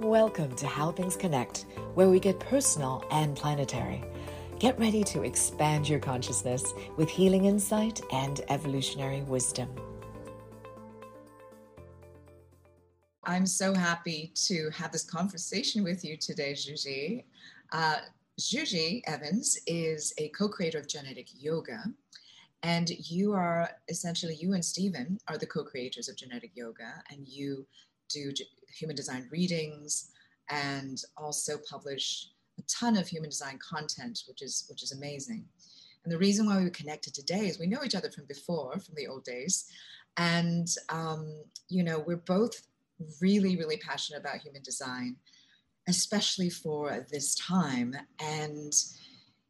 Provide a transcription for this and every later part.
Welcome to How Things Connect, where we get personal and planetary. Get ready to expand your consciousness with healing insight and evolutionary wisdom. I'm so happy to have this conversation with you today, Juji. Uh, Juji Evans is a co creator of Genetic Yoga. And you are essentially, you and Stephen are the co creators of Genetic Yoga, and you do human design readings and also publish a ton of human design content, which is which is amazing. And the reason why we were connected today is we know each other from before, from the old days, and um, you know we're both really really passionate about human design, especially for this time. And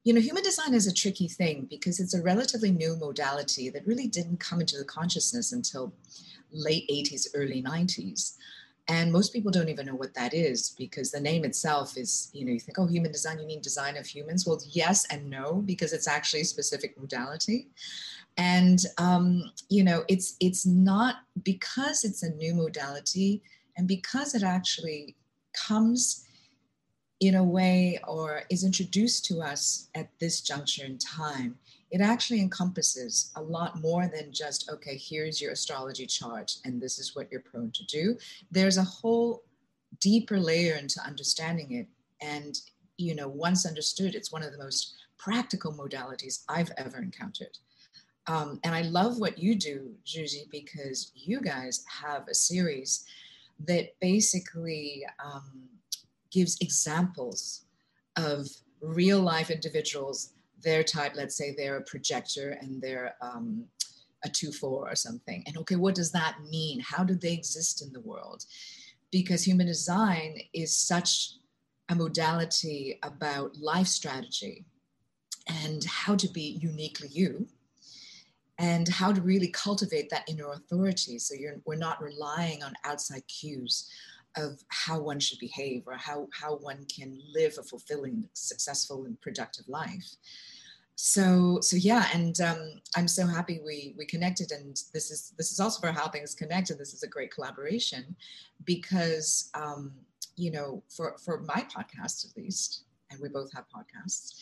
you know, human design is a tricky thing because it's a relatively new modality that really didn't come into the consciousness until late 80s, early 90s. And most people don't even know what that is because the name itself is, you know, you think, oh, human design, you mean design of humans? Well, yes and no, because it's actually a specific modality. And um, you know, it's it's not because it's a new modality and because it actually comes in a way or is introduced to us at this juncture in time it actually encompasses a lot more than just, okay, here's your astrology chart and this is what you're prone to do. There's a whole deeper layer into understanding it. And, you know, once understood, it's one of the most practical modalities I've ever encountered. Um, and I love what you do, Juji, because you guys have a series that basically um, gives examples of real life individuals their type, let's say they're a projector and they're um, a 2-4 or something. And okay, what does that mean? How do they exist in the world? Because human design is such a modality about life strategy and how to be uniquely you and how to really cultivate that inner authority so you're, we're not relying on outside cues of how one should behave or how, how one can live a fulfilling, successful, and productive life. So, so yeah, and um, I'm so happy we we connected, and this is this is also for how things connect, and this is a great collaboration, because um, you know, for for my podcast at least, and we both have podcasts,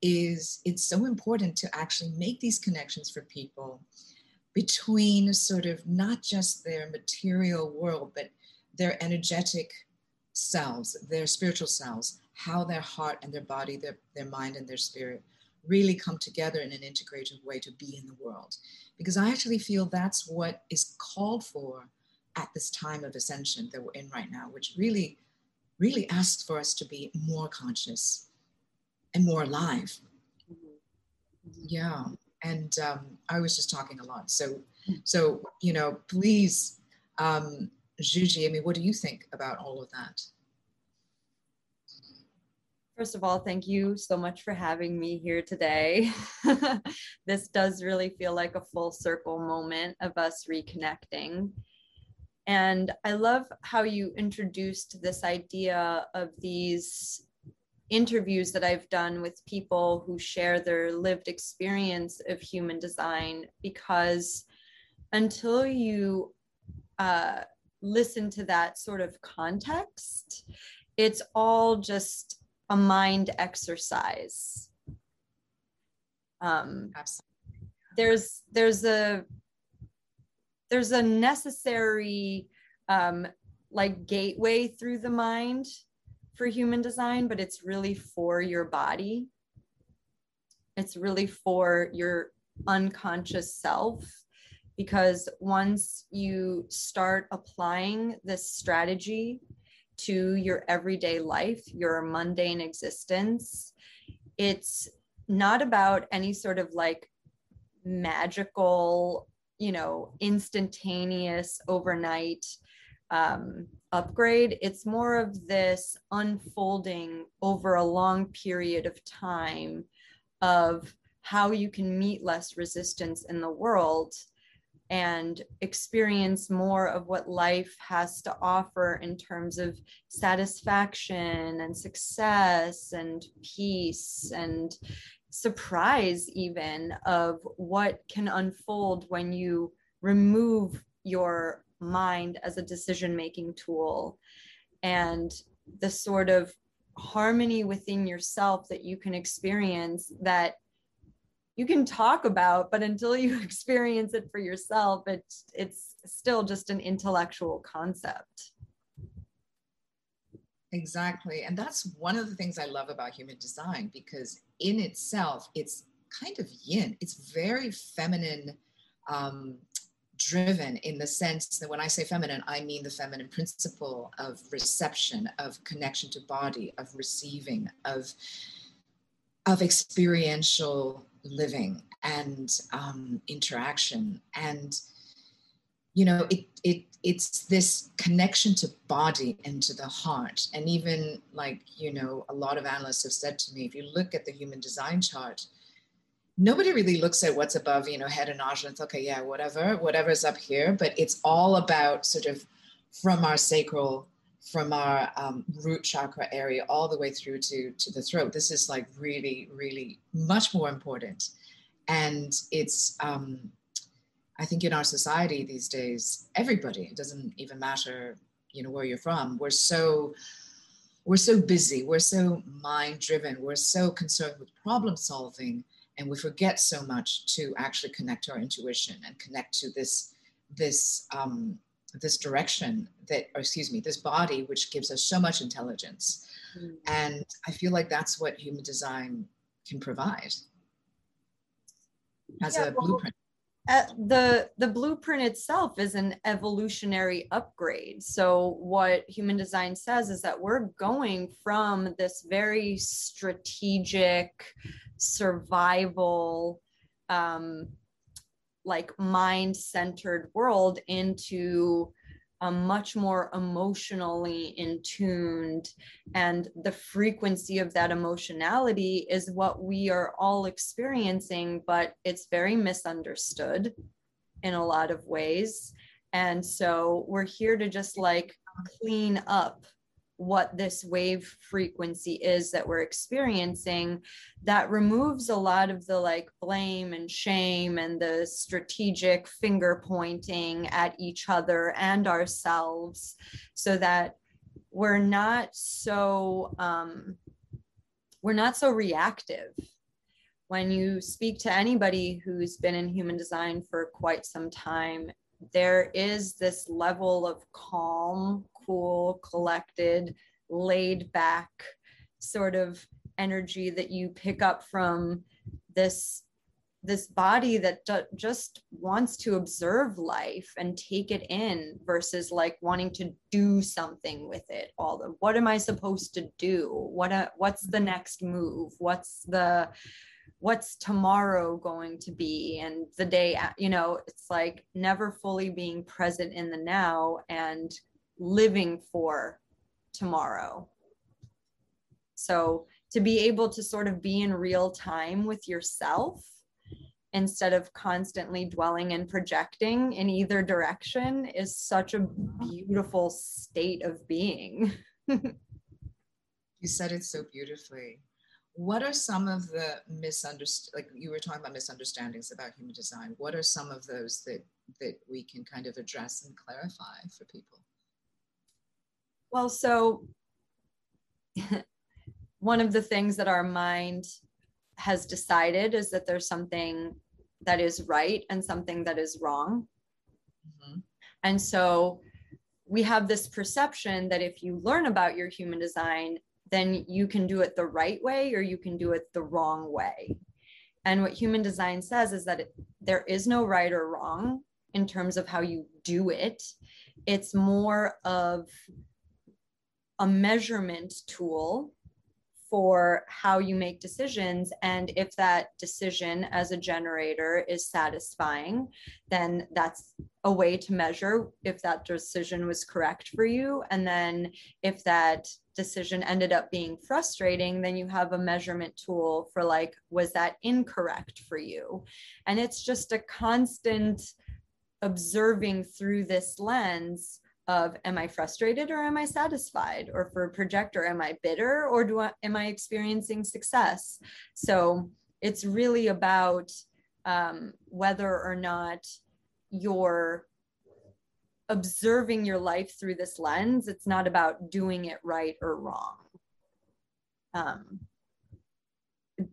is it's so important to actually make these connections for people between sort of not just their material world, but their energetic selves, their spiritual selves, how their heart and their body, their, their mind and their spirit really come together in an integrated way to be in the world. Because I actually feel that's what is called for at this time of ascension that we're in right now, which really, really asks for us to be more conscious and more alive. Mm-hmm. Yeah. And um, I was just talking a lot. So, so you know, please um, Juji, I mean, what do you think about all of that? First of all, thank you so much for having me here today. this does really feel like a full circle moment of us reconnecting. And I love how you introduced this idea of these interviews that I've done with people who share their lived experience of human design, because until you uh, listen to that sort of context, it's all just a mind exercise. Um, Absolutely. There's there's a there's a necessary um, like gateway through the mind for human design, but it's really for your body. It's really for your unconscious self because once you start applying this strategy to your everyday life, your mundane existence, it's not about any sort of like magical, you know, instantaneous overnight um, upgrade. It's more of this unfolding over a long period of time of how you can meet less resistance in the world and experience more of what life has to offer in terms of satisfaction and success and peace and surprise, even of what can unfold when you remove your mind as a decision making tool. and the sort of harmony within yourself that you can experience that you can talk about but until you experience it for yourself it's it's still just an intellectual concept. Exactly. And that's one of the things i love about human design because in itself it's kind of yin. It's very feminine um, driven in the sense that when I say feminine, I mean the feminine principle of reception, of connection to body, of receiving, of of experiential living and um, interaction, and you know, it it it's this connection to body and to the heart, and even like you know, a lot of analysts have said to me, if you look at the human design chart nobody really looks at what's above, you know, head and. It's okay, yeah, whatever, whatever's up here. But it's all about sort of from our sacral, from our um, root chakra area, all the way through to to the throat. This is like really, really much more important, and it's. Um, I think in our society these days, everybody, it doesn't even matter, you know, where you're from, we're so we're so busy, we're so mind driven, we're so concerned with problem solving and we forget so much to actually connect to our intuition and connect to this this um, this direction that or excuse me this body which gives us so much intelligence. Mm. and i feel like that's what human design can provide. As yeah, a well, blueprint. uh, the the blueprint itself is an evolutionary upgrade. So what human design says is that we're going from this very strategic survival um, like mind centered world into a much more emotionally in tuned and the frequency of that emotionality is what we are all experiencing but it's very misunderstood in a lot of ways. And so we're here to just like clean up what this wave frequency is that we're experiencing that removes a lot of the like blame and shame and the strategic finger pointing at each other and ourselves so that we're not so um, we're not so reactive. When you speak to anybody who's been in human design for quite some time there is this level of calm cool, collected, laid back sort of energy that you pick up from this this body that just wants to observe life and take it in versus like wanting to do something with it all the what am i supposed to do? What a, what's the next move? What's the what's tomorrow going to be? And the day you know it's like never fully being present in the now and living for tomorrow. So to be able to sort of be in real time with yourself instead of constantly dwelling and projecting in either direction is such a beautiful state of being. you said it so beautifully. What are some of the misunderstandings, like you were talking about misunderstandings about human design? What are some of those that that we can kind of address and clarify for people? Well, so one of the things that our mind has decided is that there's something that is right and something that is wrong. Mm-hmm. And so we have this perception that if you learn about your human design, then you can do it the right way or you can do it the wrong way. And what human design says is that it, there is no right or wrong in terms of how you do it. It's more of a measurement tool for how you make decisions. And if that decision as a generator is satisfying, then that's a way to measure if that decision was correct for you. And then if that decision ended up being frustrating, then you have a measurement tool for like, was that incorrect for you? And it's just a constant observing through this lens of am I frustrated or am I satisfied? Or for a projector, am I bitter or do I, am I experiencing success? So it's really about um, whether or not you're observing your life through this lens it's not about doing it right or wrong um,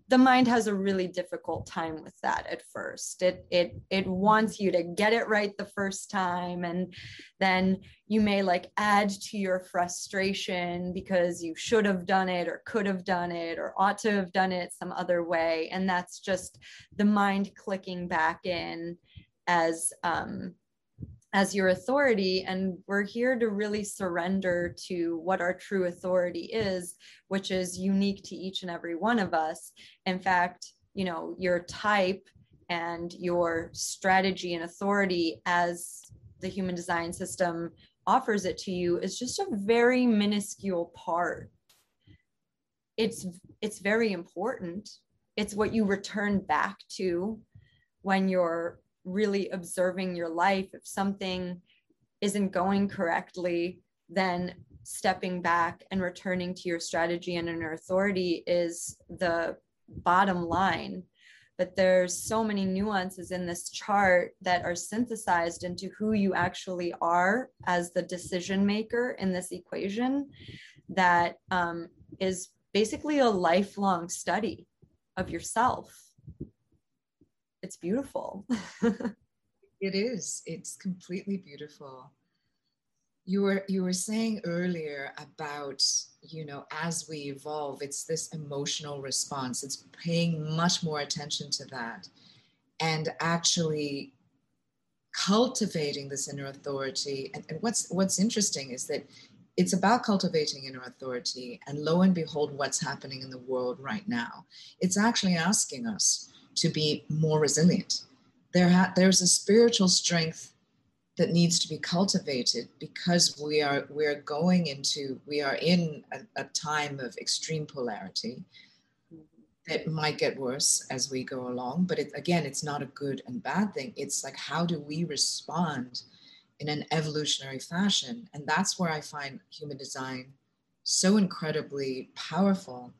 the mind has a really difficult time with that at first. It it it wants you to get it right the first time and then you may like add to your frustration because you should have done it or could have done it or ought to have done it some other way and that's just the mind clicking back in as um as your authority and we're here to really surrender to what our true authority is which is unique to each and every one of us. In fact you know your type and your strategy and authority as the human design system offers it to you is just a very minuscule part. It's it's very important. It's what you return back to when you're really observing your life if something isn't going correctly then stepping back and returning to your strategy and inner authority is the bottom line. But there's so many nuances in this chart that are synthesized into who you actually are as the decision maker in this equation that um, is basically a lifelong study of yourself it's beautiful. it is. It's completely beautiful. You were you were saying earlier about you know as we evolve, it's this emotional response. It's paying much more attention to that, and actually cultivating this inner authority. And, and what's what's interesting is that it's about cultivating inner authority. And lo and behold, what's happening in the world right now? It's actually asking us to be more resilient. There ha- there's a spiritual strength that needs to be cultivated because we are we're going into we are in a, a time of extreme polarity that might get worse as we go along. But it, again it's not a good and bad thing. It's like how do we respond in an evolutionary fashion? And that's where i find human design so incredibly powerful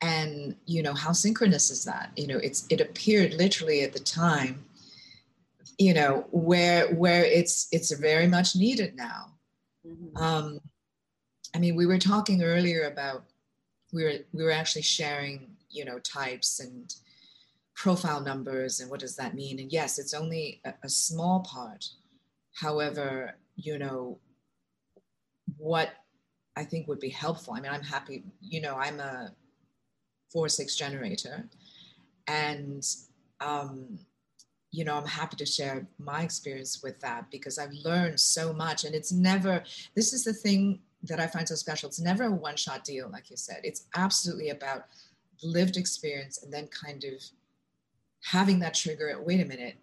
and you know how synchronous is that? You know it's it appeared literally at the time you know where where it's it's very much needed now. Mm-hmm. um i mean we were talking earlier about we were we were actually sharing you know types and profile numbers and what does that mean? And yes it's only a, a small part. However you know what i think would be helpful i mean i'm happy you know i'm a four six generator. And um, you know i'm happy to share my experience with that because i've learned so much. And it's never this is the thing that i find so special. It's never a one shot deal like you said. It's absolutely about lived experience and then kind of having that trigger wait a minute.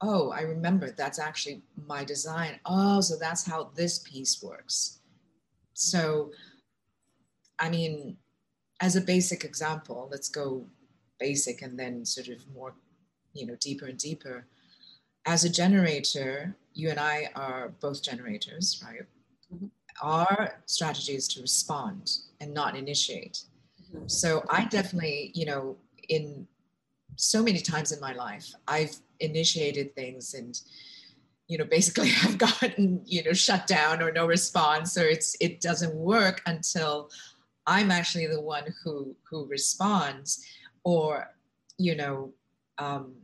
Oh i remember. That's actually my design. Oh so that's how this piece works. So i mean as a basic example, let's go basic and then sort of more, you know, deeper and deeper. As a generator, you and I are both generators, right? Mm-hmm. Our strategy is to respond and not initiate. Mm-hmm. So I definitely, you know, in so many times in my life, I've initiated things and you know basically have gotten you know shut down or no response or it's it doesn't work until I'm actually the one who who responds, or you know, um,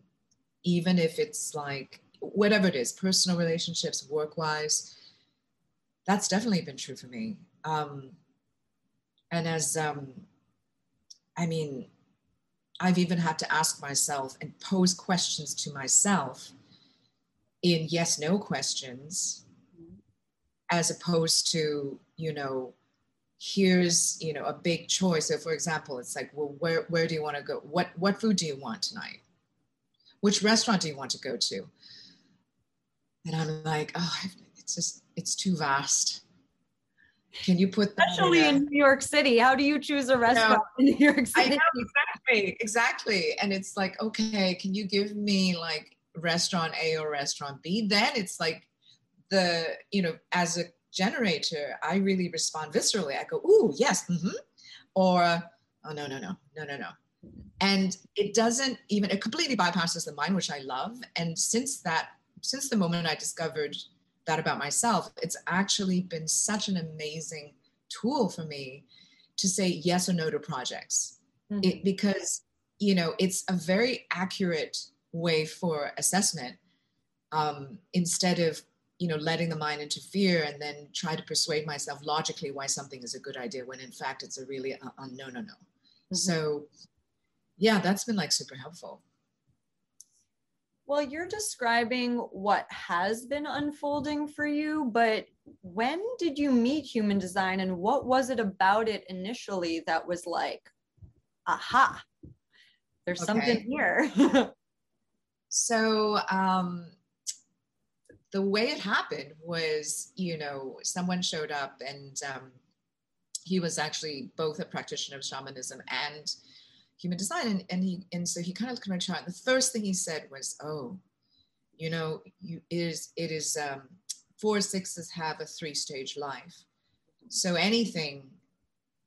even if it's like whatever it is, personal relationships, work wise, that's definitely been true for me. Um, and as um, I mean, I've even had to ask myself and pose questions to myself in yes no questions as opposed to you know here's you know a big choice. So for example it's like well where, where do you want to go? What what food do you want tonight? Which restaurant do you want to go to? And i'm like oh it's just it's too vast. Can you put especially in, in, new york city. How do you choose a restaurant in new york city? I know, exactly exactly. And it's like okay can you give me like restaurant a or restaurant b? Then it's like the you know as a generator, I really respond viscerally. I go, ooh, yes, mm-hmm. or oh no, no, no, no, no, no. And it doesn't even it completely bypasses the mind, which I love. And since that, since the moment I discovered that about myself, it's actually been such an amazing tool for me to say yes or no to projects. Mm-hmm. It, because, you know, it's a very accurate way for assessment um, instead of you know letting the mind interfere and then try to persuade myself logically why something is a good idea when in fact it's a really uh, uh, no no no mm-hmm. so yeah that's been like super helpful well you're describing what has been unfolding for you but when did you meet human design and what was it about it initially that was like aha there's okay. something here so um the way it happened was, you know, someone showed up and um, he was actually both a practitioner of shamanism and human design. And, and he and so he kind of looked at my chart. And the first thing he said was, "Oh, you know, you it is it is um, four sixes have a three stage life. So anything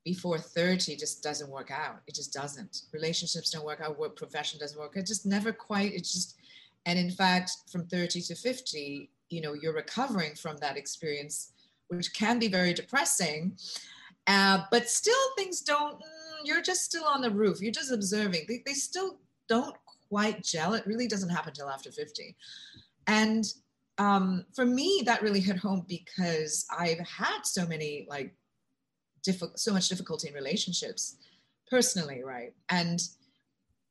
before 30 just doesn't work out. It just doesn't. Relationships don't work out. Work profession doesn't work. It just never quite. It just and in fact, from 30 to 50, you know, you're recovering from that experience, which can be very depressing. Uh, but still, things don't, mm, you're just still on the roof. You're just observing. They, they still don't quite gel. It really doesn't happen until after 50. And um, for me, that really hit home because I've had so many, like, so much difficulty in relationships personally, right? And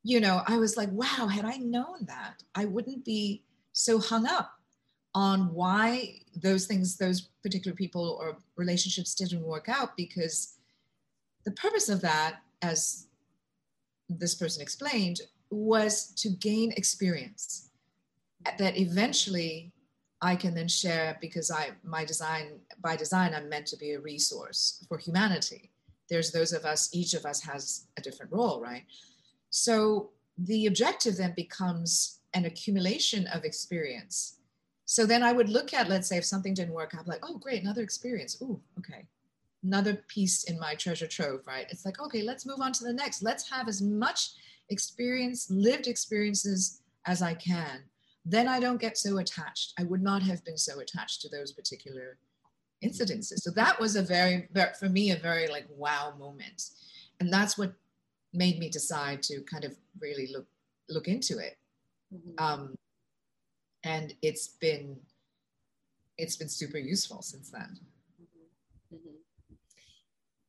you know, I was like, wow, had I known that, I wouldn't be so hung up on why those things, those particular people or relationships didn't work out because the purpose of that, as this person explained, was to gain experience that eventually I can then share because I my design by design I'm meant to be a resource for humanity. There's those of us, each of us has a different role, right? So the objective then becomes an accumulation of experience. So then I would look at, let's say, if something didn't work, I'm like, oh, great, another experience. Oh, okay. Another piece in my treasure trove, right? It's like, okay, let's move on to the next. Let's have as much experience, lived experiences as I can. Then I don't get so attached. I would not have been so attached to those particular incidences. So that was a very for me, a very like wow moment. And that's what made me decide to kind of really look look into it. Mm-hmm. Um, and it's been it's been super useful since then. Mm-hmm. mm-hmm.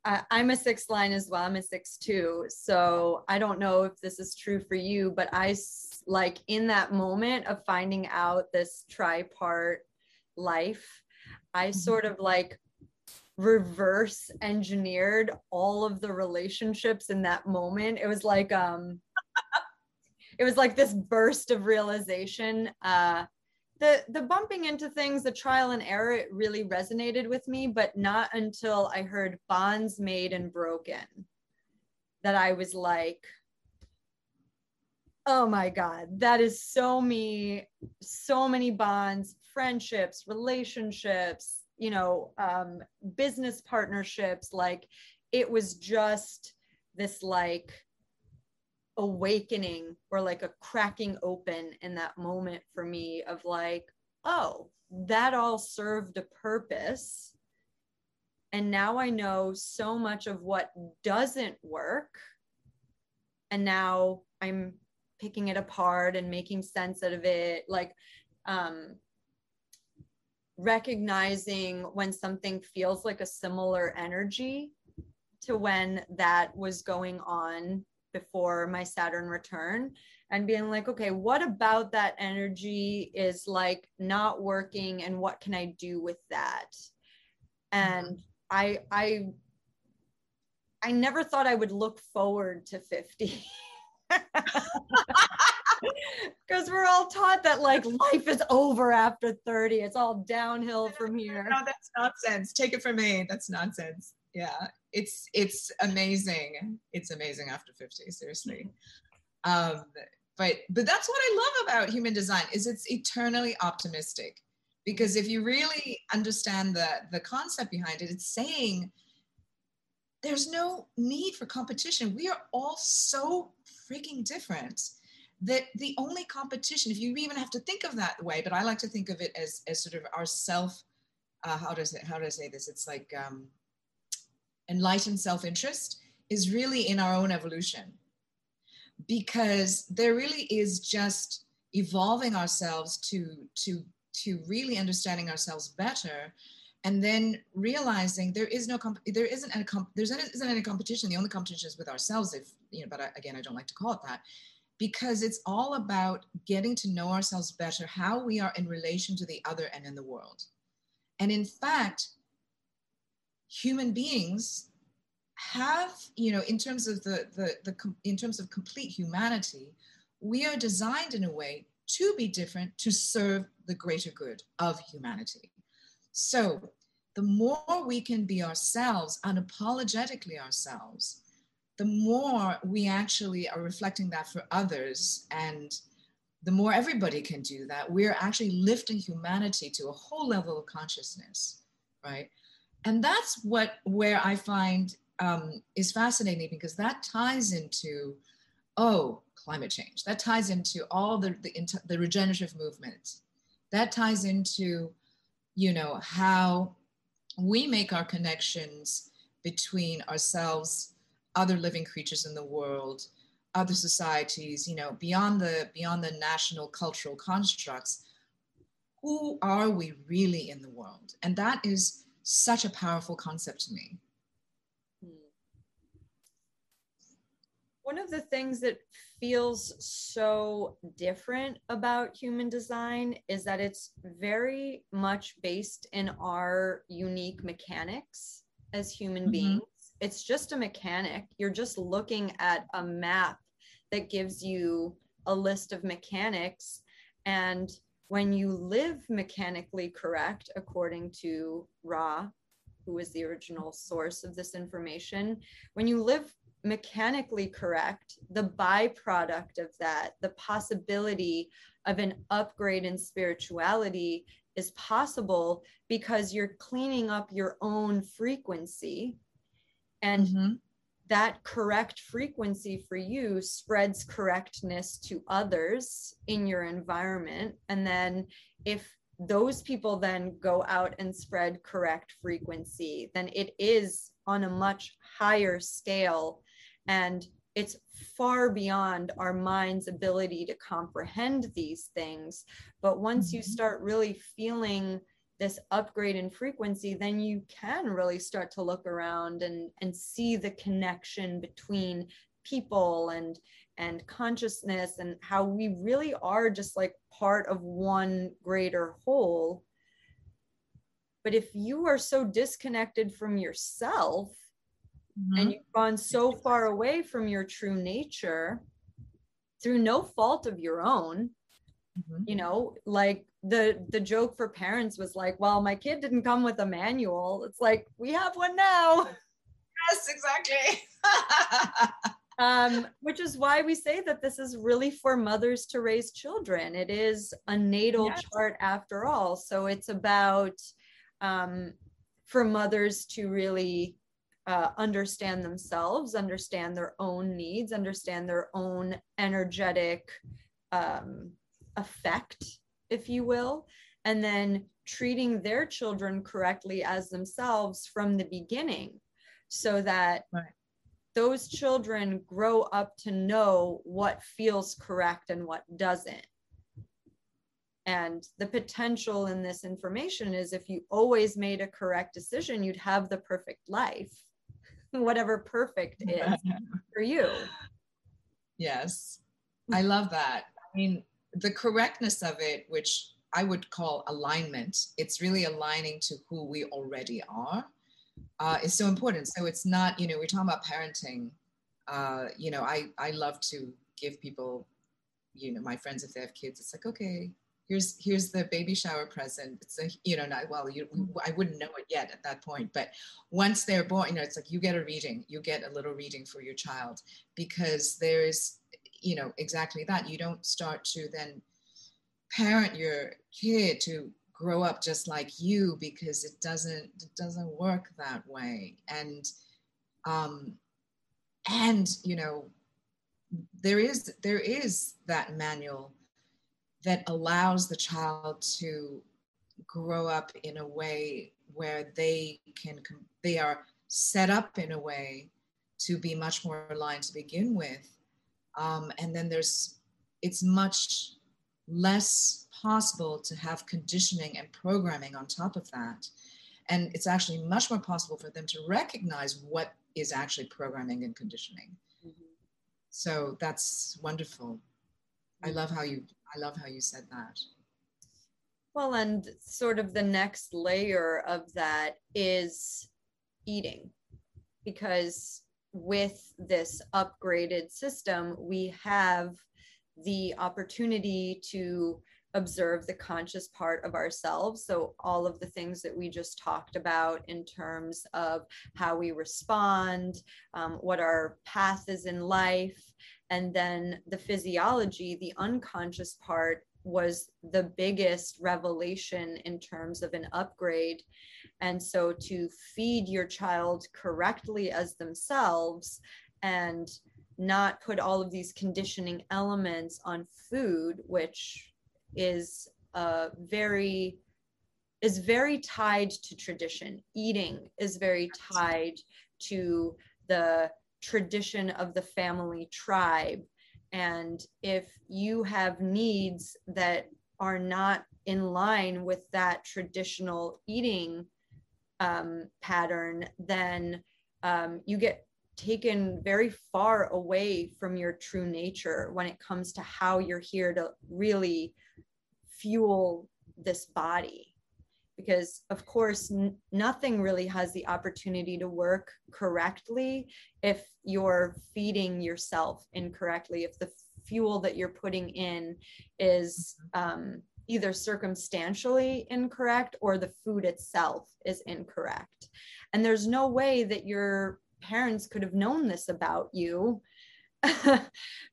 Uh, I'm a six line as well. I'm a six two. So I don't know if this is true for you, but I like in that moment of finding out this tripart life, I mm-hmm. sort of like reverse engineered all of the relationships in that moment. It was like um it was like this burst of realization. Uh the the bumping into things, the trial and error, it really resonated with me, but not until I heard bonds made and broken that I was like, oh my God, that is so me, so many bonds, friendships, relationships, you know um, business partnerships like it was just this like awakening or like a cracking open in that moment for me of like oh that all served a purpose. And now i know so much of what doesn't work. And now i'm picking it apart and making sense out of it. Like um recognizing when something feels like a similar energy to when that was going on before my Saturn return and being like, okay, what about that energy is like not working and what can I do with that? And mm-hmm. I I I never thought I would look forward to 50. because we're all taught that like life is over after 30 it's all downhill from here. no that's nonsense. Take it from me. That's nonsense. Yeah. It's it's amazing. It's amazing after 50 seriously. Um but but that's what i love about human design is it's eternally optimistic. Because if you really understand the the concept behind it it's saying there's no need for competition. We are all so freaking different that the only competition, if you even have to think of that way, but I like to think of it as, as sort of our self, uh, how does it, how do I say this? It's like um, enlightened self-interest is really in our own evolution because there really is just evolving ourselves to, to, to really understanding ourselves better and then realizing there is no comp- there isn't any comp- there's isn't any competition the only competition is with ourselves if you know but I, again i don't like to call it that because it's all about getting to know ourselves better, how we are in relation to the other and in the world. And in fact, human beings have, you know, in terms of the, the, the in terms of complete humanity, we are designed in a way to be different to serve the greater good of humanity. So the more we can be ourselves, unapologetically ourselves, the more we actually are reflecting that for others and the more everybody can do that we're actually lifting humanity to a whole level of consciousness right? And that's what where i find um, is fascinating because that ties into oh climate change. That ties into all the the, the regenerative movement. That ties into you know how we make our connections between ourselves other living creatures in the world, other societies, you know, beyond the beyond the national cultural constructs, who are we really in the world? And that is such a powerful concept to me. One of the things that feels so different about human design is that it's very much based in our unique mechanics as human mm-hmm. beings it's just a mechanic. You're just looking at a map that gives you a list of mechanics. And when you live mechanically correct, according to Ra, who is the original source of this information, when you live mechanically correct, the byproduct of that, the possibility of an upgrade in spirituality is possible because you're cleaning up your own frequency and mm-hmm. that correct frequency for you spreads correctness to others in your environment and then if those people then go out and spread correct frequency then it is on a much higher scale and it's far beyond our mind's ability to comprehend these things but once mm-hmm. you start really feeling this upgrade in frequency, then you can really start to look around and, and see the connection between people and and consciousness and how we really are just like part of one greater whole but if you are so disconnected from yourself mm-hmm. and you've gone so far away from your true nature through no fault of your own mm-hmm. you know like the the joke for parents was like well my kid didn't come with a manual. It's like we have one now. Yes exactly. Um, which is why we say that this is really for mothers to raise children. It is a natal yes. chart after all. So it's about um, for mothers to really uh, understand themselves understand their own needs understand their own energetic um, effect if you will, and then treating their children correctly as themselves from the beginning so that right. those children grow up to know what feels correct and what doesn't. And the potential in this information is if you always made a correct decision, you'd have the perfect life, whatever perfect is for you. Yes, I love that. I mean, the correctness of it, which I would call alignment, it's really aligning to who we already are, uh, is so important. So it's not, you know, we're talking about parenting. Uh, you know, I, I love to give people, you know, my friends, if they have kids, it's like, okay, here's here's the baby shower present it's a you know not well you i wouldn't know it yet at that point but once they're born you know it's like you get a reading you get a little reading for your child because there's you know exactly that. You don't start to then parent your kid to grow up just like you because it doesn't it doesn't work that way. And um and you know there is there is that manual that allows the child to grow up in a way where they can they are set up in a way to be much more aligned to begin with um, and then there's it's much less possible to have conditioning and programming on top of that. And it's actually much more possible for them to recognize what is actually programming and conditioning. Mm-hmm. so that's wonderful. I love how you i love how you said that. Well and sort of the next layer of that is eating. Because with this upgraded system we have the opportunity to observe the conscious part of ourselves. So, all of the things that we just talked about in terms of how we respond, um, what our path is in life, and then the physiology, the unconscious part was the biggest revelation in terms of an upgrade. And so, to feed your child correctly as themselves and not put all of these conditioning elements on food, which is very is very tied to tradition. Eating is very tied to the tradition of the family tribe. And if you have needs that are not in line with that traditional eating um, pattern, then um, you get taken very far away from your true nature when it comes to how you're here to really fuel this body. Because of course n- nothing really has the opportunity to work correctly if you're feeding yourself incorrectly if the fuel that you're putting in is um, either circumstantially incorrect or the food itself is incorrect and there's no way that your parents could have known this about you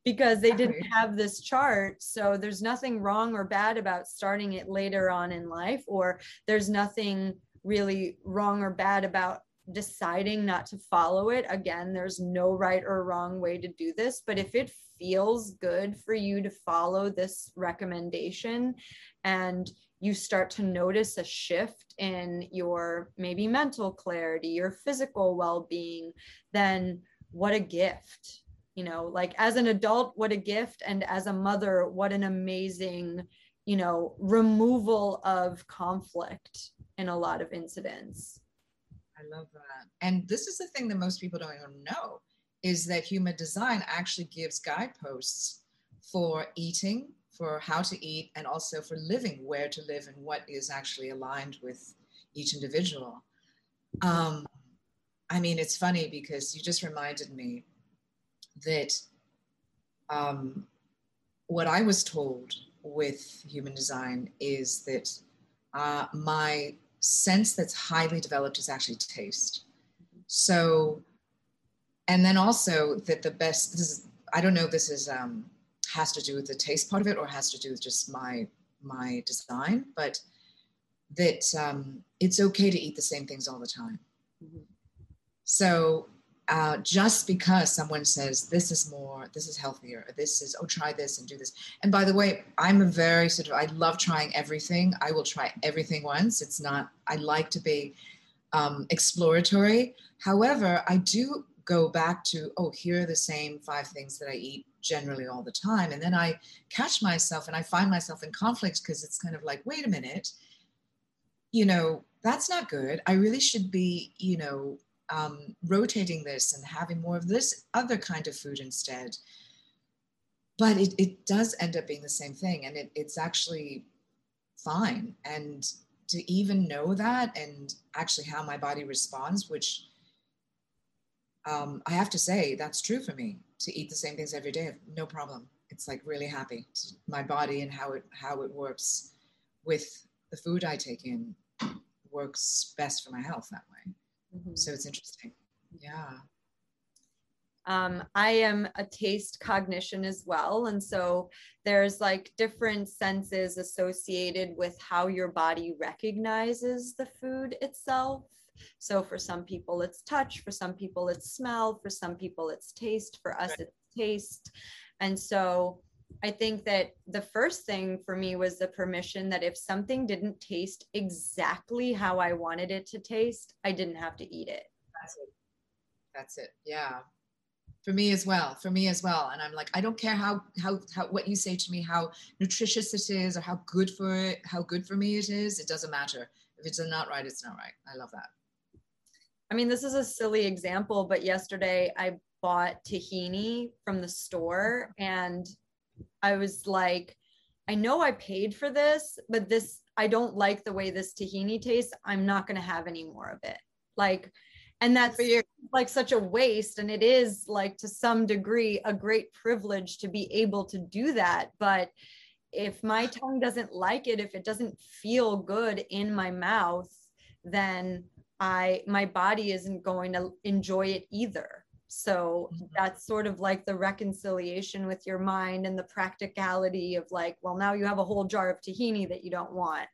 because they didn't have this chart. So there's nothing wrong or bad about starting it later on in life, or there's nothing really wrong or bad about deciding not to follow it. Again, there's no right or wrong way to do this, but if it feels good for you to follow this recommendation and you start to notice a shift in your maybe mental clarity, your physical well being, then what a gift you know like as an adult what a gift and as a mother what an amazing you know removal of conflict in a lot of incidents i love that. And this is the thing that most people don't even know is that human design actually gives guideposts for eating for how to eat and also for living where to live and what is actually aligned with each individual. Um, i mean it's funny because you just reminded me that um, what I was told with human design is that uh, my sense that's highly developed is actually taste. So, and then also that the best, this is, I don't know if this is, um, has to do with the taste part of it or has to do with just my, my design, but that um, it's okay to eat the same things all the time. Mm-hmm. So uh, just because someone says this is more, this is healthier, this is, oh, try this and do this. And by the way, I'm a very sort of, I love trying everything. I will try everything once. It's not, I like to be um, exploratory. However, I do go back to, oh, here are the same five things that I eat generally all the time. And then I catch myself and I find myself in conflict because it's kind of like, wait a minute, you know, that's not good. I really should be, you know, um, rotating this and having more of this other kind of food instead. But it, it does end up being the same thing, and it, it's actually fine. And to even know that and actually how my body responds, which um, I have to say, that's true for me to eat the same things every day, no problem. It's like really happy. My body and how it how it works with the food I take in works best for my health that way. Mm-hmm. So it's interesting. Yeah. Um, I am a taste cognition as well. And so there's like different senses associated with how your body recognizes the food itself. So for some people, it's touch, for some people, it's smell, for some people, it's taste, for us, it's taste. And so I think that the first thing for me was the permission that if something didn't taste exactly how I wanted it to taste, I didn't have to eat it. That's it. That's it. Yeah. For me as well. For me as well. And I'm like, I don't care how how how what you say to me, how nutritious it is, or how good for it, how good for me it is. It doesn't matter. If it's not right, it's not right. I love that. I mean, this is a silly example, but yesterday I bought tahini from the store and I was like, I know I paid for this, but this, I don't like the way this tahini tastes. I'm not going to have any more of it. Like, and that's like such a waste. And it is like to some degree a great privilege to be able to do that. But if my tongue doesn't like it, if it doesn't feel good in my mouth, then I my body isn't going to enjoy it either. So mm-hmm. that's sort of like the reconciliation with your mind and the practicality of like, well, now you have a whole jar of tahini that you don't want.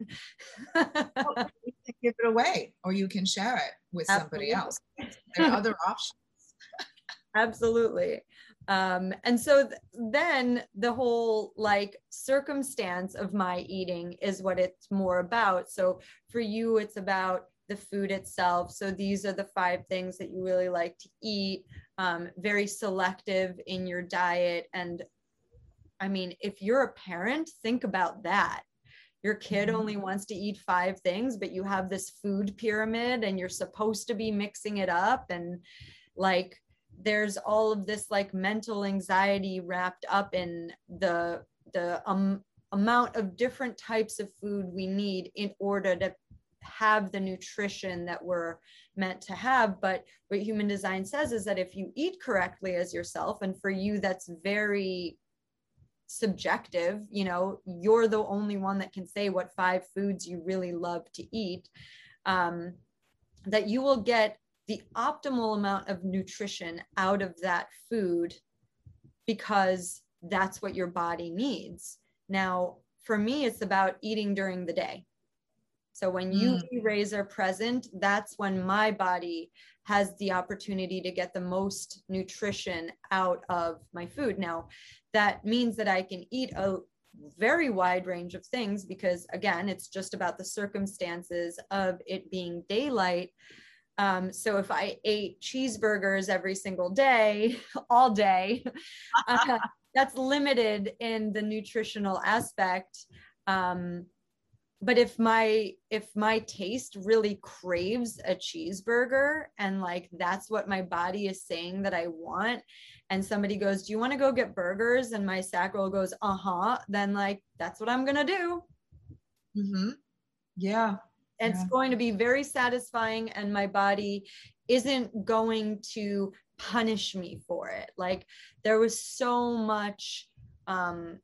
well, you can give it away or you can share it with Absolutely. somebody else. There are other options. Absolutely. Um, and so th- then the whole like circumstance of my eating is what it's more about. So for you, it's about the food itself. So these are the five things that you really like to eat, um, very selective in your diet. And I mean, if you're a parent, think about that. Your kid mm-hmm. only wants to eat five things, but you have this food pyramid and you're supposed to be mixing it up. And like, there's all of this like mental anxiety wrapped up in the the um, amount of different types of food we need in order to have the nutrition that we're meant to have. But what human design says is that if you eat correctly as yourself, and for you, that's very subjective, you know, you're the only one that can say what five foods you really love to eat, um, that you will get the optimal amount of nutrition out of that food because that's what your body needs. Now, for me, it's about eating during the day. So when you mm. are present, that's when my body has the opportunity to get the most nutrition out of my food. Now, that means that I can eat a very wide range of things because, again, it's just about the circumstances of it being daylight. Um, so if I ate cheeseburgers every single day, all day, uh, that's limited in the nutritional aspect. Um, but if my if my taste really craves a cheeseburger and like that's what my body is saying that i want and somebody goes do you want to go get burgers and my sacral goes uh-huh then like that's what i'm gonna do mm-hmm. yeah it's yeah. going to be very satisfying and my body isn't going to punish me for it like there was so much um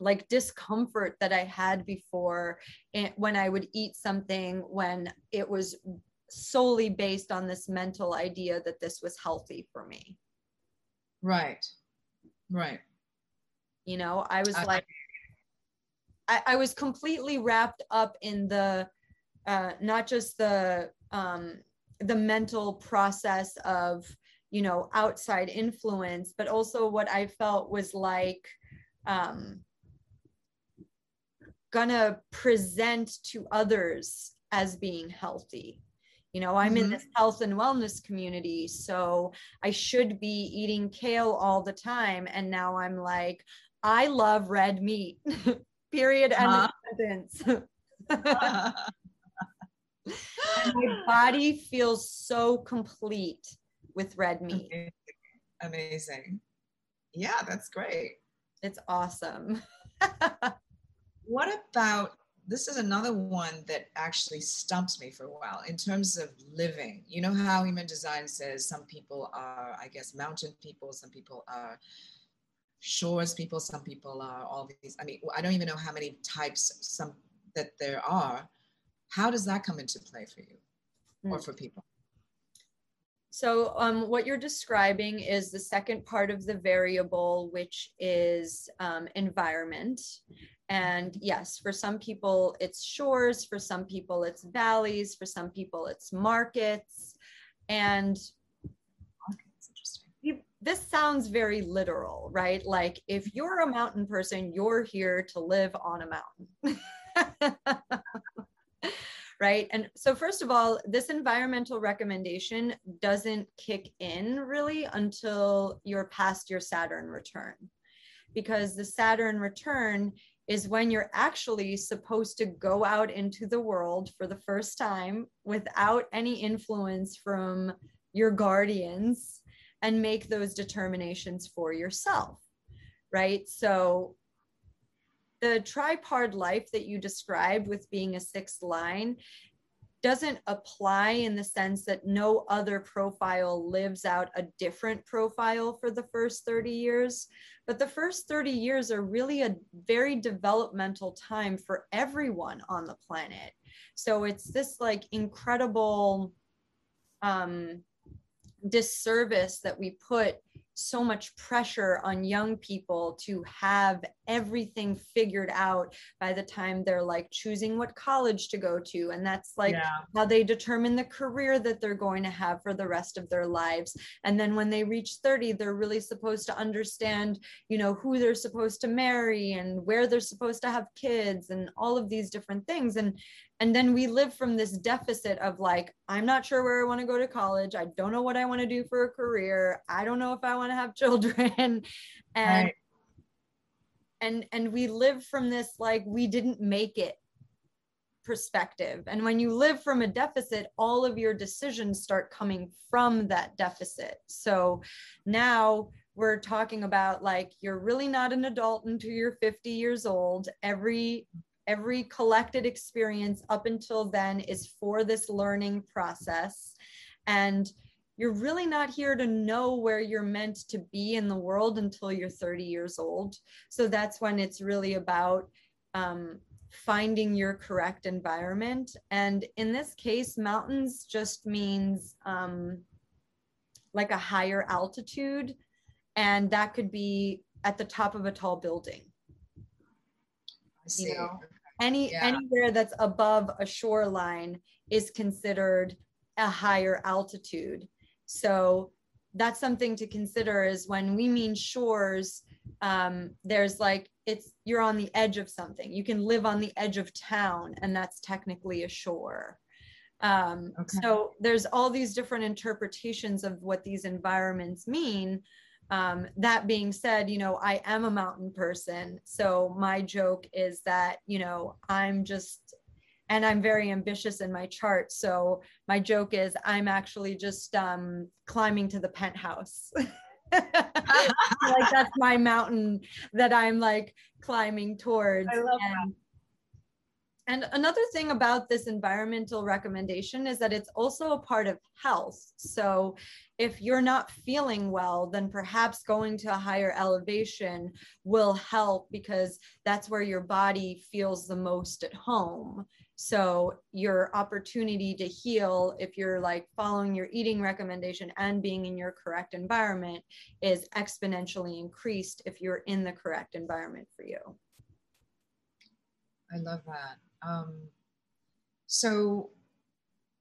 like discomfort that I had before when I would eat something when it was solely based on this mental idea that this was healthy for me. Right. Right. You know, I was I, like, I, I, was completely wrapped up in the, uh, not just the, um, the mental process of, you know, outside influence, but also what I felt was like, um, gonna present to others as being healthy. You know i'm mm-hmm. in this health and wellness community so i should be eating kale all the time. And now i'm like i love red meat period uh-huh. sentence. And my body feels so complete with red meat. Amazing. Yeah that's great. It's awesome what about this is another one that actually stumps me for a while in terms of living. You know how human design says some people are, I guess, mountain people, some people are shores people, some people are all these. I mean, I don't even know how many types some that there are. How does that come into play for you mm. or hmm. for people? So, um, what you're describing is the second part of the variable, which is um, environment. And yes, for some people it's shores, for some people it's valleys, for some people it's markets. And this sounds very literal, right? Like if you're a mountain person, you're here to live on a mountain. right? And so, first of all, this environmental recommendation doesn't kick in really until you're past your Saturn return, because the Saturn return is when you're actually supposed to go out into the world for the first time without any influence from your guardians and make those determinations for yourself, right? So the tripod life that you described with being a sixth line doesn't apply in the sense that no other profile lives out a different profile for the first 30 years. But the first 30 years are really a very developmental time for everyone on the planet. So it's this like incredible um, disservice that we put so much pressure on young people to have everything figured out by the time they're like choosing what college to go to. And that's like yeah. how they determine the career that they're going to have for the rest of their lives. And then when they reach 30 they're really supposed to understand you know who they're supposed to marry and where they're supposed to have kids and all of these different things. And and then we live from this deficit of like i'm not sure where i want to go to college. I don't know what i want to do for a career. I don't know if i want to have children. And right. and and we live from this like we didn't make it perspective. And when you live from a deficit all of your decisions start coming from that deficit. So now we're talking about like you're really not an adult until you're 50 years old. Every every collected experience up until then is for this learning process. And you're really not here to know where you're meant to be in the world until you're 30 years old. So that's when it's really about um, finding your correct environment. And in this case, mountains just means um, like a higher altitude. And that could be at the top of a tall building. I see. You know? Any yeah. anywhere that's above a shoreline is considered a higher altitude so that's something to consider is when we mean shores um, there's like it's you're on the edge of something you can live on the edge of town and that's technically a shore um, okay. so there's all these different interpretations of what these environments mean um, that being said, you know, I am a mountain person. So my joke is that, you know, I'm just, and I'm very ambitious in my chart. So my joke is I'm actually just um, climbing to the penthouse. like that's my mountain that I'm like climbing towards. I love and, that. And another thing about this environmental recommendation is that it's also a part of health. So if you're not feeling well, then perhaps going to a higher elevation will help because that's where your body feels the most at home. So your opportunity to heal, if you're like following your eating recommendation and being in your correct environment, is exponentially increased if you're in the correct environment for you. I love that. Um, so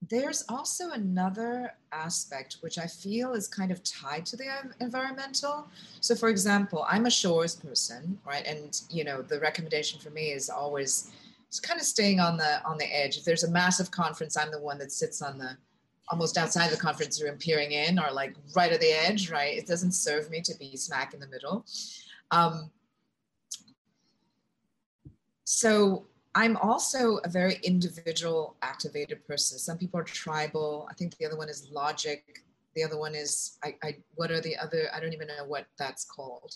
there's also another aspect which I feel is kind of tied to the environmental. So, for example, I'm a shores person, right? And you know, the recommendation for me is always it's kind of staying on the on the edge. If there's a massive conference, I'm the one that sits on the almost outside the conference room, peering in, or like right at the edge. Right? It doesn't serve me to be smack in the middle. Um, so I'm also a very individual activated person. Some people are tribal. I think the other one is logic. The other one is I, I what are the other I don't even know what that's called.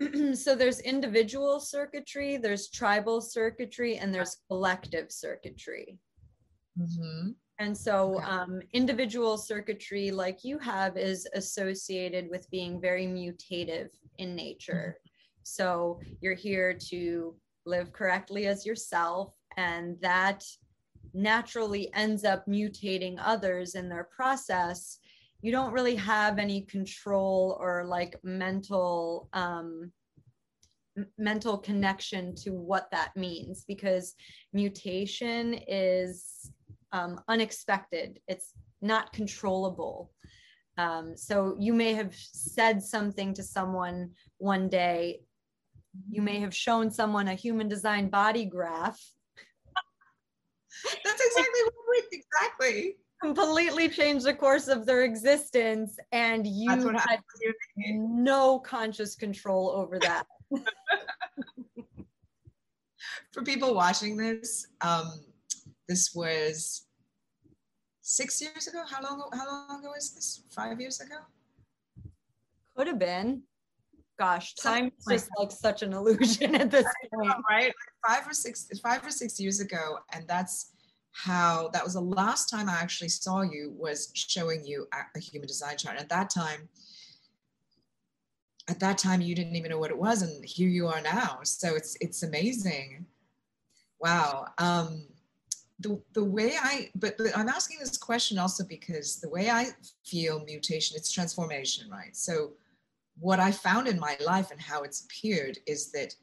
so there's individual circuitry, there's tribal circuitry, and there's collective circuitry. Mm-hmm. And so, um, individual circuitry, like you have, is associated with being very mutative in nature. Mm-hmm. So, you're here to live correctly as yourself and that naturally ends up mutating others in their process you don't really have any control or like mental um, mental connection to what that means because mutation is um, unexpected it's not controllable Um, so you may have said something to someone one day. You may have shown someone a human design body graph. That's exactly what we exactly. Completely changed the course of their existence and you had no conscious control over that. For people watching this um, this was six years ago? How long how long ago is this? Five years ago? Could have been gosh time is just like such an illusion at this point right five or six five or six years ago and that's how that was the last time I actually saw you was showing you a, a human design chart. At that time, at that time you didn't even know what it was, and here you are now. So it's it's amazing. Wow. Um, the the way I but, but I'm asking this question also because the way I feel mutation, it's transformation, right? So what I found in my life and how it's appeared is that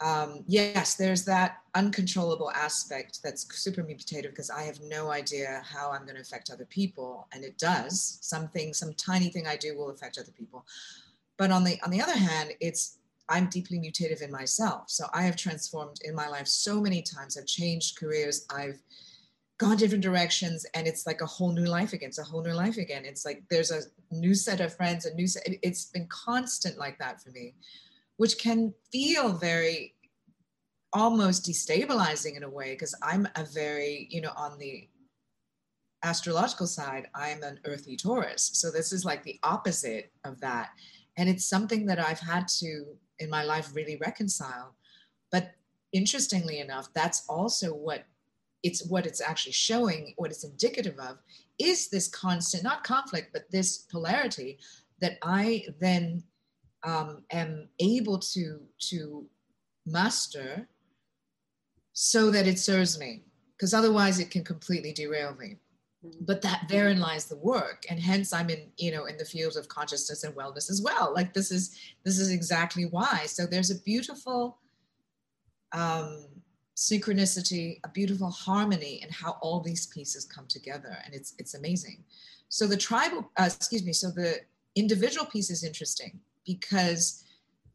um, yes, there's that uncontrollable aspect that's super mutative because I have no idea how I'm going to affect other people, and it does. Something, some tiny thing I do will affect other people. But on the on the other hand, it's I'm deeply mutative in myself. So I have transformed in my life so many times. I've changed careers. I've gone different directions, and it's like a whole new life again. It's a whole new life again. It's like there's a new set of friends, a new set. It's been constant like that for me which can feel very almost destabilizing in a way because I'm a very, you know, on the astrological side, I'm an earthy Taurus. So this is like the opposite of that. And it's something that I've had to in my life really reconcile. But interestingly enough, that's also what it's what it's actually showing, what it's indicative of is this constant, not conflict, but this polarity that I then um, am able to to master so that it serves me because otherwise it can completely derail me. Mm-hmm. but that therein lies the work and hence i'm in you know in the fields of consciousness and wellness as well. Like this is this is exactly why. So there's a beautiful um synchronicity a beautiful harmony in how all these pieces come together and it's it's amazing so the tribal uh, excuse me so the individual piece is interesting because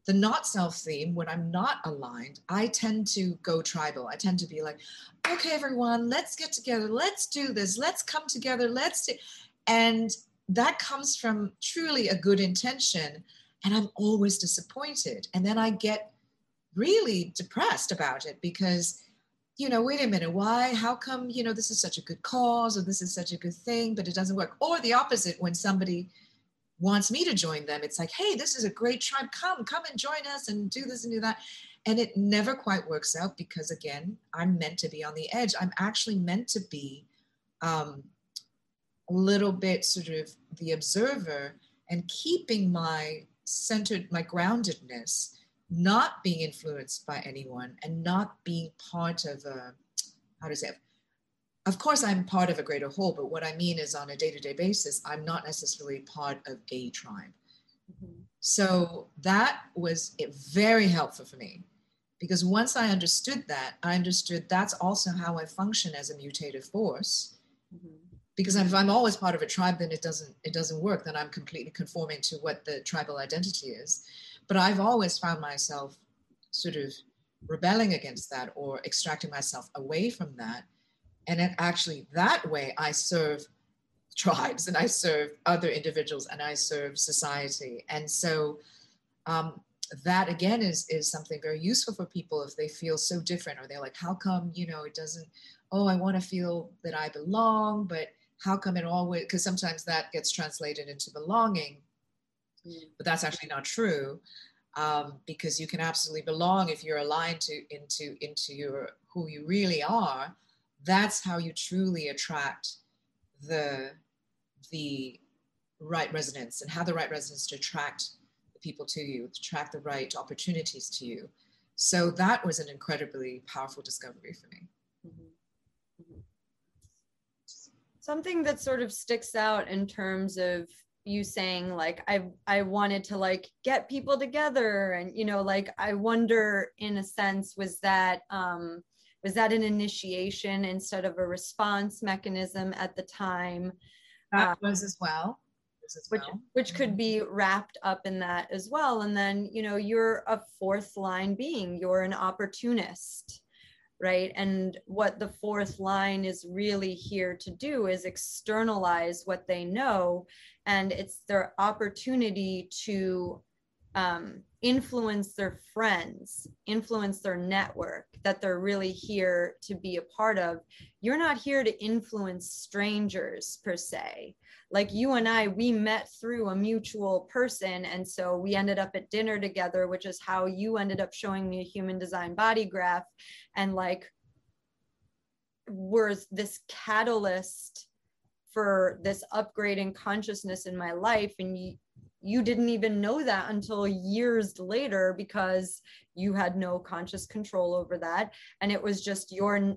the not self theme, when I'm not aligned, I tend to go tribal. I tend to be like, okay, everyone, let's get together. Let's do this. Let's come together. Let's do. And that comes from truly a good intention. And I'm always disappointed. And then I get really depressed about it because, you know, wait a minute, why? How come, you know, this is such a good cause or this is such a good thing, but it doesn't work? Or the opposite, when somebody, wants me to join them. It's like, hey, this is a great tribe. Come, come and join us and do this and do that. And it never quite works out because, again, I'm meant to be on the edge. I'm actually meant to be um, a little bit sort of the observer and keeping my centered, my groundedness, not being influenced by anyone and not being part of a, how to say, of course i'm part of a greater whole but what i mean is on a day-to-day basis i'm not necessarily part of a tribe mm-hmm. so that was very helpful for me because once i understood that i understood that's also how i function as a mutative force mm-hmm. because if i'm always part of a tribe then it doesn't it doesn't work then i'm completely conforming to what the tribal identity is but i've always found myself sort of rebelling against that or extracting myself away from that and it actually that way I serve tribes and I serve other individuals and I serve society. And so um, that again is is something very useful for people if they feel so different or they're like, how come, you know, it doesn't, oh, I want to feel that I belong, but how come it always because sometimes that gets translated into belonging. But that's actually not true. Um, because you can absolutely belong if you're aligned to into into your who you really are that's how you truly attract the the right resonance and have the right resonance to attract the people to you to attract the right opportunities to you so that was an incredibly powerful discovery for me mm-hmm. Mm-hmm. something that sort of sticks out in terms of you saying like i i wanted to like get people together and you know like i wonder in a sense was that um was that an initiation instead of a response mechanism at the time That um, was as well. Which well. which could be wrapped up in that as well. And then you know you're a fourth line being. You're an opportunist right? And what the fourth line is really here to do is externalize what they know. And it's their opportunity to um, influence their friends, influence their network that they're really here to be a part of. You're not here to influence strangers per se. Like you and I, we met through a mutual person. And so we ended up at dinner together, which is how you ended up showing me a human design body graph. And like, were this catalyst for this upgrade in consciousness in my life. And you, you didn't even know that until years later because you had no conscious control over that. And it was just your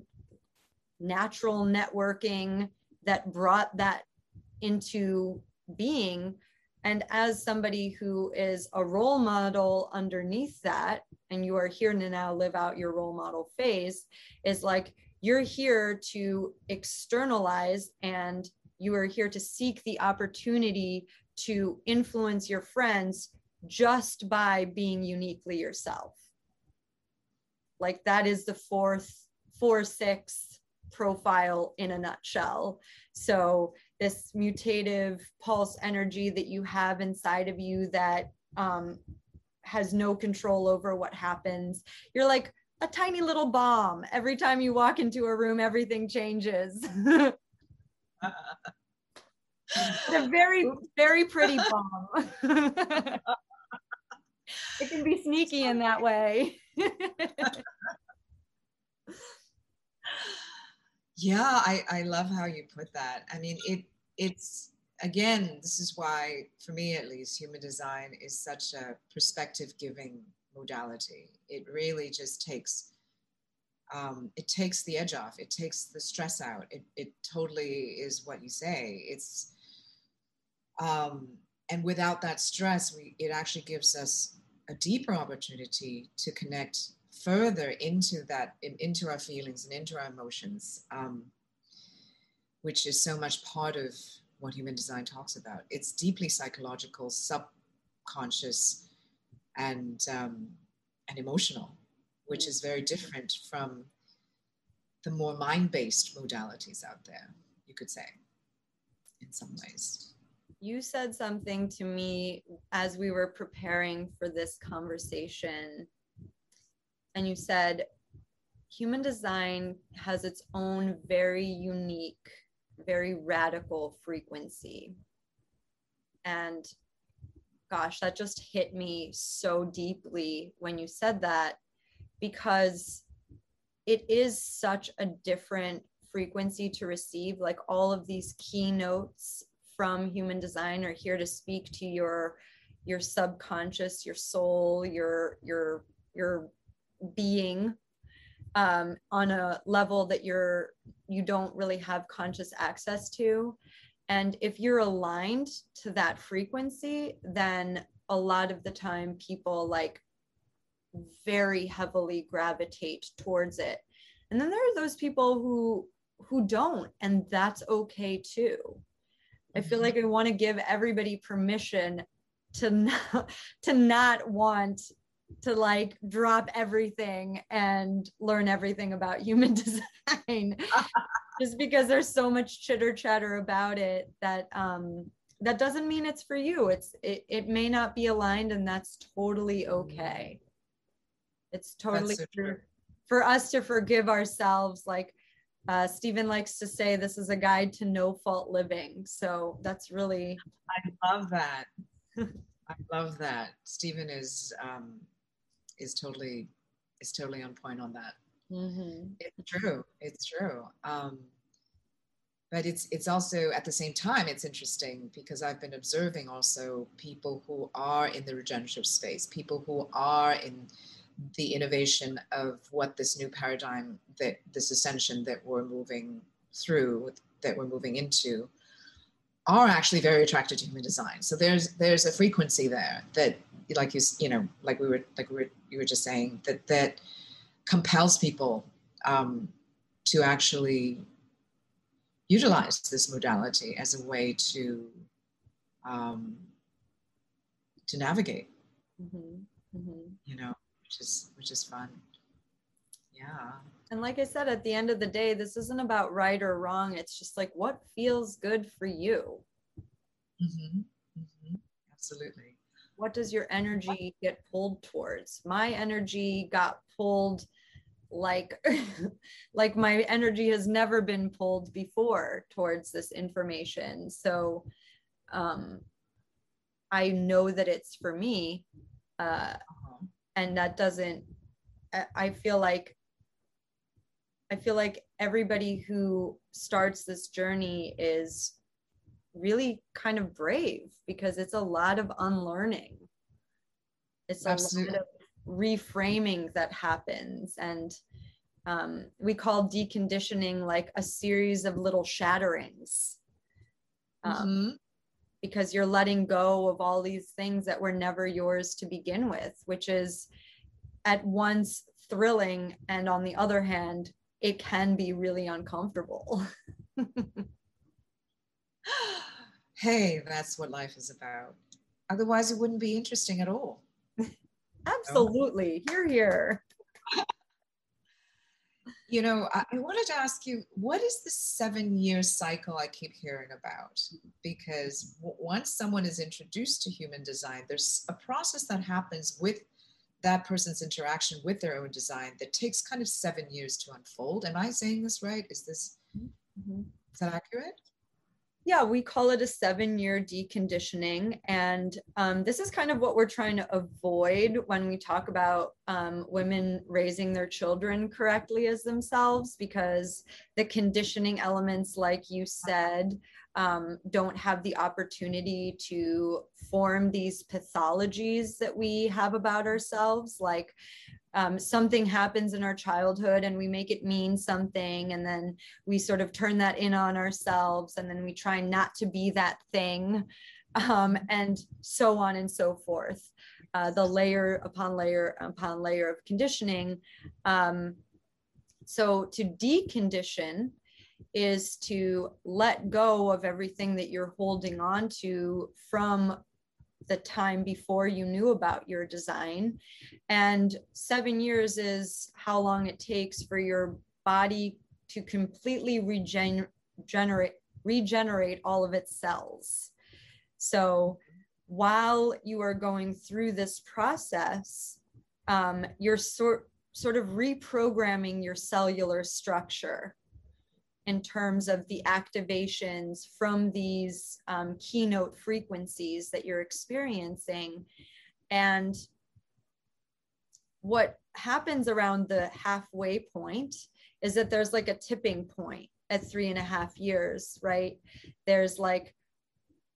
natural networking that brought that into being. And as somebody who is a role model underneath that and you are here to now live out your role model phase is like you're here to externalize and you are here to seek the opportunity to influence your friends just by being uniquely yourself. Like that is the fourth, four, six profile in a nutshell. So, this mutative pulse energy that you have inside of you that um, has no control over what happens. You're like a tiny little bomb. Every time you walk into a room, everything changes. a very, very pretty bomb. it can be sneaky in that way. yeah, I, I love how you put that. I mean, it it's again, this is why, for me at least, human design is such a perspective giving modality. It really just takes um, it takes the edge off. It takes the stress out. It, it totally is what you say. It's um, and without that stress, we it actually gives us a deeper opportunity to connect further into that into our feelings and into our emotions, um, which is so much part of what human design talks about. It's deeply psychological, subconscious, and um, and emotional, which is very different from the more mind-based modalities out there. You could say, in some ways you said something to me as we were preparing for this conversation. And you said, human design has its own very unique, very radical frequency. And gosh, that just hit me so deeply when you said that because it is such a different frequency to receive like all of these keynotes from human design are here to speak to your your subconscious your soul your your your being um, on a level that you're you don't really have conscious access to. And if you're aligned to that frequency then a lot of the time people like very heavily gravitate towards it. And then there are those people who who don't and that's okay too I feel like I want to give everybody permission to not, to not want to like drop everything and learn everything about human design. Just because there's so much chitter chatter about it that um that doesn't mean it's for you. It's it, it may not be aligned and that's totally okay. It's totally so for, for us to forgive ourselves like uh, Stephen likes to say this is a guide to no fault living. So that's really. I love that. I love that. Stephen is um, is totally is totally on point on that. Mm-hmm. It's true. It's true. Um, but it's it's also at the same time it's interesting because I've been observing also people who are in the regenerative space, people who are in the innovation of what this new paradigm that this ascension that we're moving through that we're moving into are actually very attracted to human design so there's there's a frequency there that like you you know like we were like we were you were just saying that that compels people um, to actually utilize this modality as a way to um, to navigate. Mm-hmm. Mm-hmm. Which is which is fun. Yeah. And like I said, at the end of the day, this isn't about right or wrong. It's just like what feels good for you. Mm-hmm. Mm-hmm. Absolutely. What does your energy get pulled towards? My energy got pulled like like my energy has never been pulled before towards this information so um i know that it's for me uh. And that doesn't i feel like i feel like everybody who starts this journey is really kind of brave because it's a lot of unlearning it's a Absolutely. lot of reframing that happens and um, we call deconditioning like a series of little shatterings um, mm-hmm. Because you're letting go of all these things that were never yours to begin with which is at once thrilling and on the other hand it can be really uncomfortable hey that's what life is about otherwise it wouldn't be interesting at all Absolutely. Here, here. You know, I, I wanted to ask you, what is the seven year cycle I keep hearing about? Because w- once someone is introduced to human design, there's a process that happens with that person's interaction with their own design that takes kind of seven years to unfold. Am I saying this right? Is this mm-hmm. is that accurate? Yeah, we call it a seven year deconditioning. And um, this is kind of what we're trying to avoid when we talk about um, women raising their children correctly as themselves, because the conditioning elements, like you said, um, don't have the opportunity to form these pathologies that we have about ourselves, like um, something happens in our childhood and we make it mean something and then we sort of turn that in on ourselves and then we try not to be that thing um, and so on and so forth. Uh, the layer upon layer upon layer of conditioning um, so to decondition is to let go of everything that you're holding on to from the time before you knew about your design. And seven years is how long it takes for your body to completely regenerate regenerate all of its cells. So while you are going through this process, um, you're sort sort of reprogramming your cellular structure in terms of the activations from these um, keynote frequencies that you're experiencing. And what happens around the halfway point is that there's like a tipping point at three and a half years, right? There's like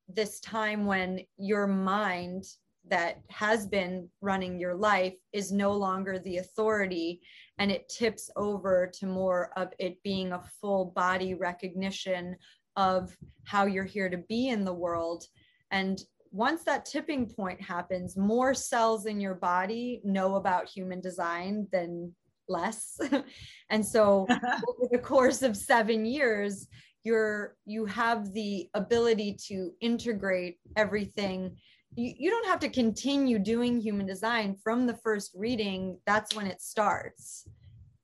this time when your mind that has been running your life is no longer the authority and it tips over to more of it being a full body recognition of how you're here to be in the world. And once that tipping point happens more cells in your body know about human design than less. And so over the course of 7 years you're you have the ability to integrate everything you, you don't have to continue doing human design from the first reading that's when it starts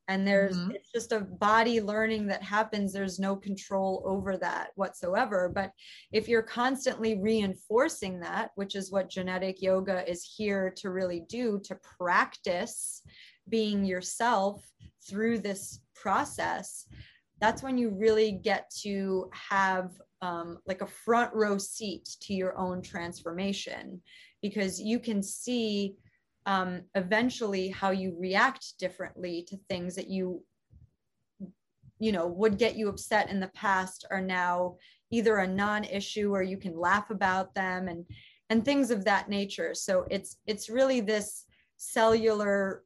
and there's mm-hmm. it's just a body learning that happens there's no control over that whatsoever but if you're constantly reinforcing that which is what genetic yoga is here to really do to practice being yourself through this process that's when you really get to have um, like a front row seat to your own transformation because you can see um, eventually how you react differently to things that you you know would get you upset in the past are now either a non-issue or you can laugh about them and and things of that nature. So it's it's really this cellular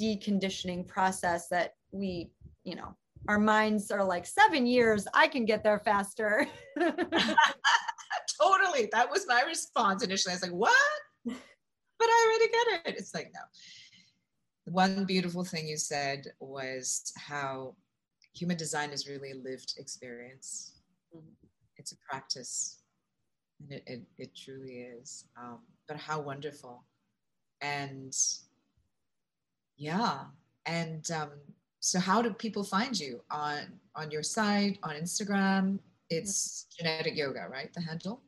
deconditioning process that we you know our minds are like seven years i can get there faster. Totally. That was my response initially. I was like what? But i already get it. It's like no. One beautiful thing you said was how human design is really a lived experience. Mm-hmm. It's a practice, and it, it, it truly is. Um, but how wonderful. And yeah, and um, so how do people find you on on your site on Instagram? It's genetic yoga, right? The handle.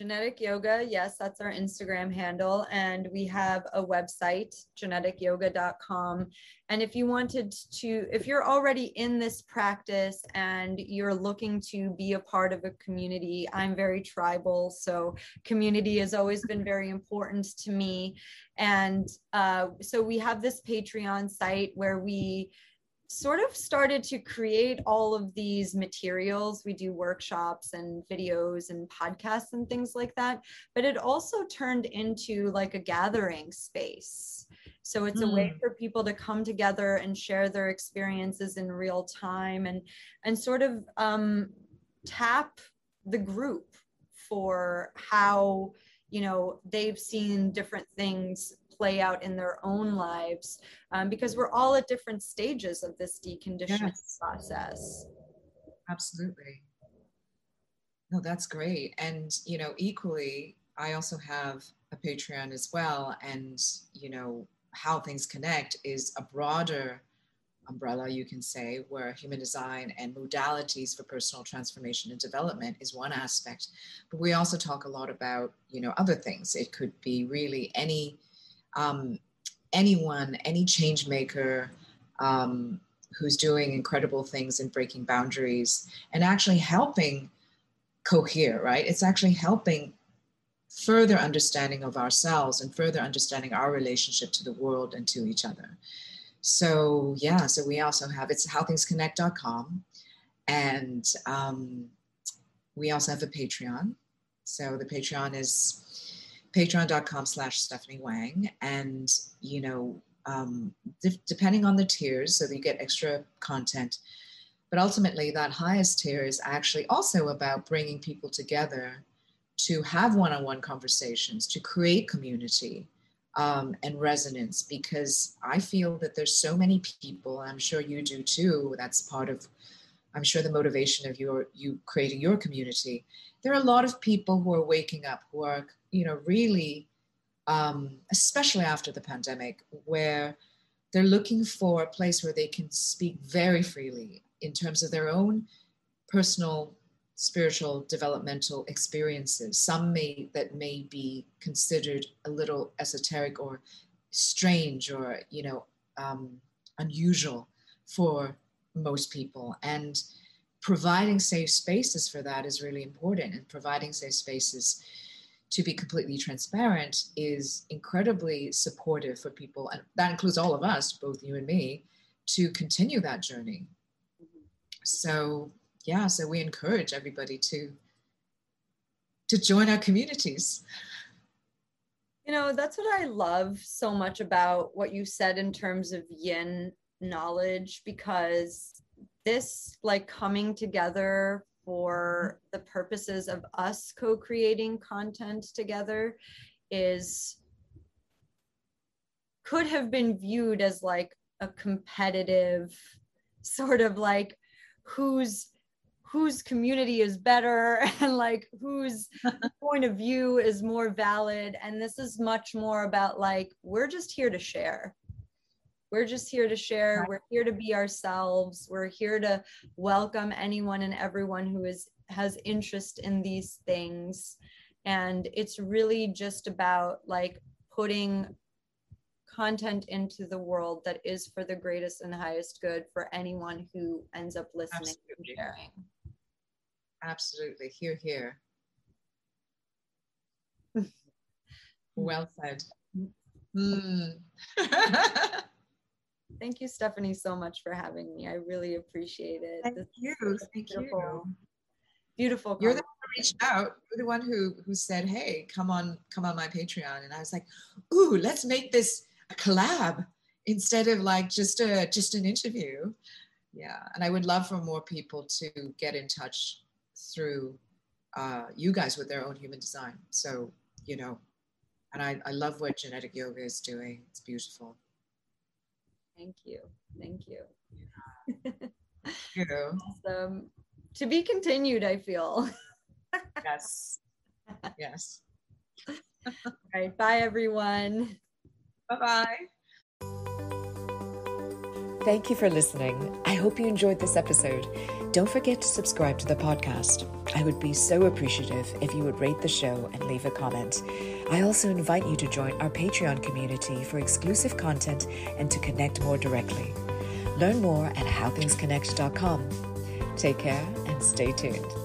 Genetic Yoga, yes, that's our Instagram handle. And we have a website, geneticyoga.com. And if you wanted to, if you're already in this practice and you're looking to be a part of a community, I'm very tribal. So community has always been very important to me. And uh, so we have this Patreon site where we, sort of started to create all of these materials. We do workshops and videos and podcasts and things like that, but it also turned into like a gathering space. So it's mm. a way hmm. for people to come together and share their experiences in real time and and sort of um, tap the group for how you know they've seen different things play out in their own lives um, because we're all at different stages of this deconditioning yes. process. Absolutely. No, that's great. And, you know, equally, I also have a Patreon as well. And, you know, how things connect is a broader umbrella, you can say, where human design and modalities for personal transformation and development is one aspect. But we also talk a lot about, you know, other things. It could be really any um, anyone, any change maker um, who's doing incredible things and breaking boundaries and actually helping cohere, right? It's actually helping further understanding of ourselves and further understanding our relationship to the world and to each other. So yeah, so we also have it's howthingsconnect.com, and um, we also have a Patreon. So the Patreon is patreon.com slash Stephanie Wang. And, you know, um, de- depending on the tiers, so that you get extra content. But ultimately, that highest tier is actually also about bringing people together to have one on one conversations, to create community um, and resonance, because I feel that there's so many people, I'm sure you do too, that's part of, I'm sure, the motivation of your you creating your community. There are a lot of people who are waking up, who are you know, really, um, especially after the pandemic, where they're looking for a place where they can speak very freely in terms of their own personal spiritual developmental experiences. Some may that may be considered a little esoteric or strange or you know um, unusual for most people. And providing safe spaces for that is really important and providing safe spaces to be completely transparent is incredibly supportive for people and that includes all of us both you and me to continue that journey. So yeah so we encourage everybody to to join our communities. You know that's what i love so much about what you said in terms of yin knowledge because this like coming together for the purposes of us co-creating content together is could have been viewed as like a competitive sort of like whose whose community is better and like whose point of view is more valid. And this is much more about like we're just here to share we're just here to share. We're here to be ourselves. We're here to welcome anyone and everyone who is has interest in these things. And it's really just about like putting content into the world that is for the greatest and highest good for anyone who ends up listening Absolutely. and sharing. Absolutely. Here, here. well said. Mm. Thank you, Stephanie, so much for having me. I really appreciate it. Thank this you. Thank beautiful, you. Beautiful. You're the one who reached out. You're the one who who said, "Hey, come on, come on my Patreon." And I was like, "Ooh, let's make this a collab instead of like just a just an interview." Yeah, and I would love for more people to get in touch through uh, you guys with their own human design. So you know, and I, I love what genetic yoga is doing. It's beautiful. Thank you. Thank you. know. Awesome. to be continued, I feel. yes. Yes. All right. Bye, everyone. Bye bye. Thank you for listening. I hope you enjoyed this episode. Don't forget to subscribe to the podcast. I would be so appreciative if you would rate the show and leave a comment. I also invite you to join our Patreon community for exclusive content and to connect more directly. Learn more at howthingsconnect.com. Take care and stay tuned.